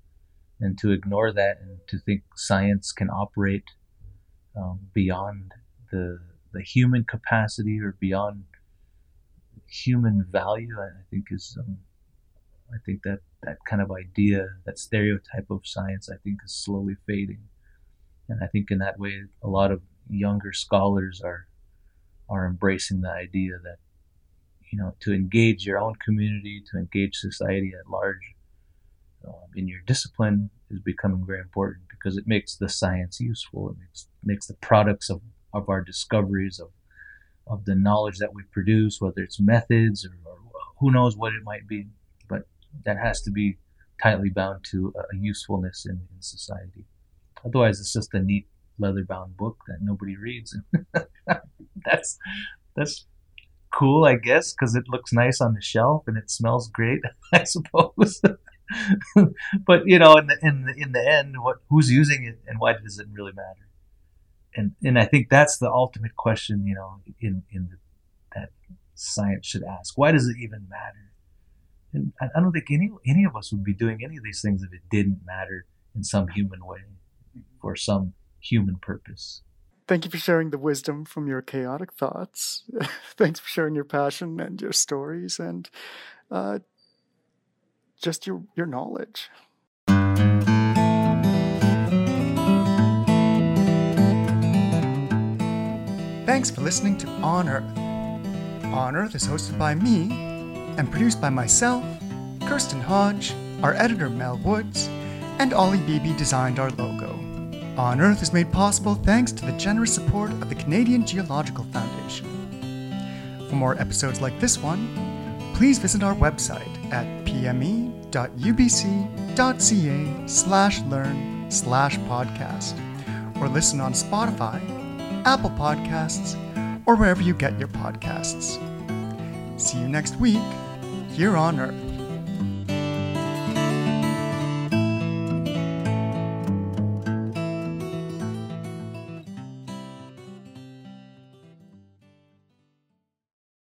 and to ignore that and to think science can operate um, beyond the the human capacity or beyond human value, I think is um, I think that that kind of idea, that stereotype of science, I think is slowly fading, and I think in that way, a lot of younger scholars are are embracing the idea that you know, to engage your own community, to engage society at large um, in your discipline is becoming very important because it makes the science useful. It makes, makes the products of, of our discoveries, of, of the knowledge that we produce, whether it's methods or, or who knows what it might be, but that has to be tightly bound to a, usefulness in, in society. Otherwise, it's just a neat leather-bound book that nobody reads. *laughs* that's that's cool, I guess, because it looks nice on the shelf and it smells great, *laughs* I suppose. *laughs* but you know, in the in the in the end, what who's using it and why does it really matter? And and I think that's the ultimate question, you know, in in the, that science should ask. Why does it even matter? And I, don't think any any of us would be doing any of these things if it didn't matter in some human way. for some human purpose. Thank you for sharing the wisdom from your chaotic thoughts. *laughs* Thanks for sharing your passion and your stories and uh, just your, your knowledge. Thanks for listening to On Earth. On Earth is hosted by me and produced by myself, Kirsten Hodge, our editor Mel Woods, and Ollie Beebe designed our logo. On Earth is made possible thanks to the generous support of the Canadian Geological Foundation. For more episodes like this one, please visit our website at pme.ubc.ca slash learn slash podcast or listen on Spotify, Apple Podcasts, or wherever you get your podcasts. See you next week here on Earth.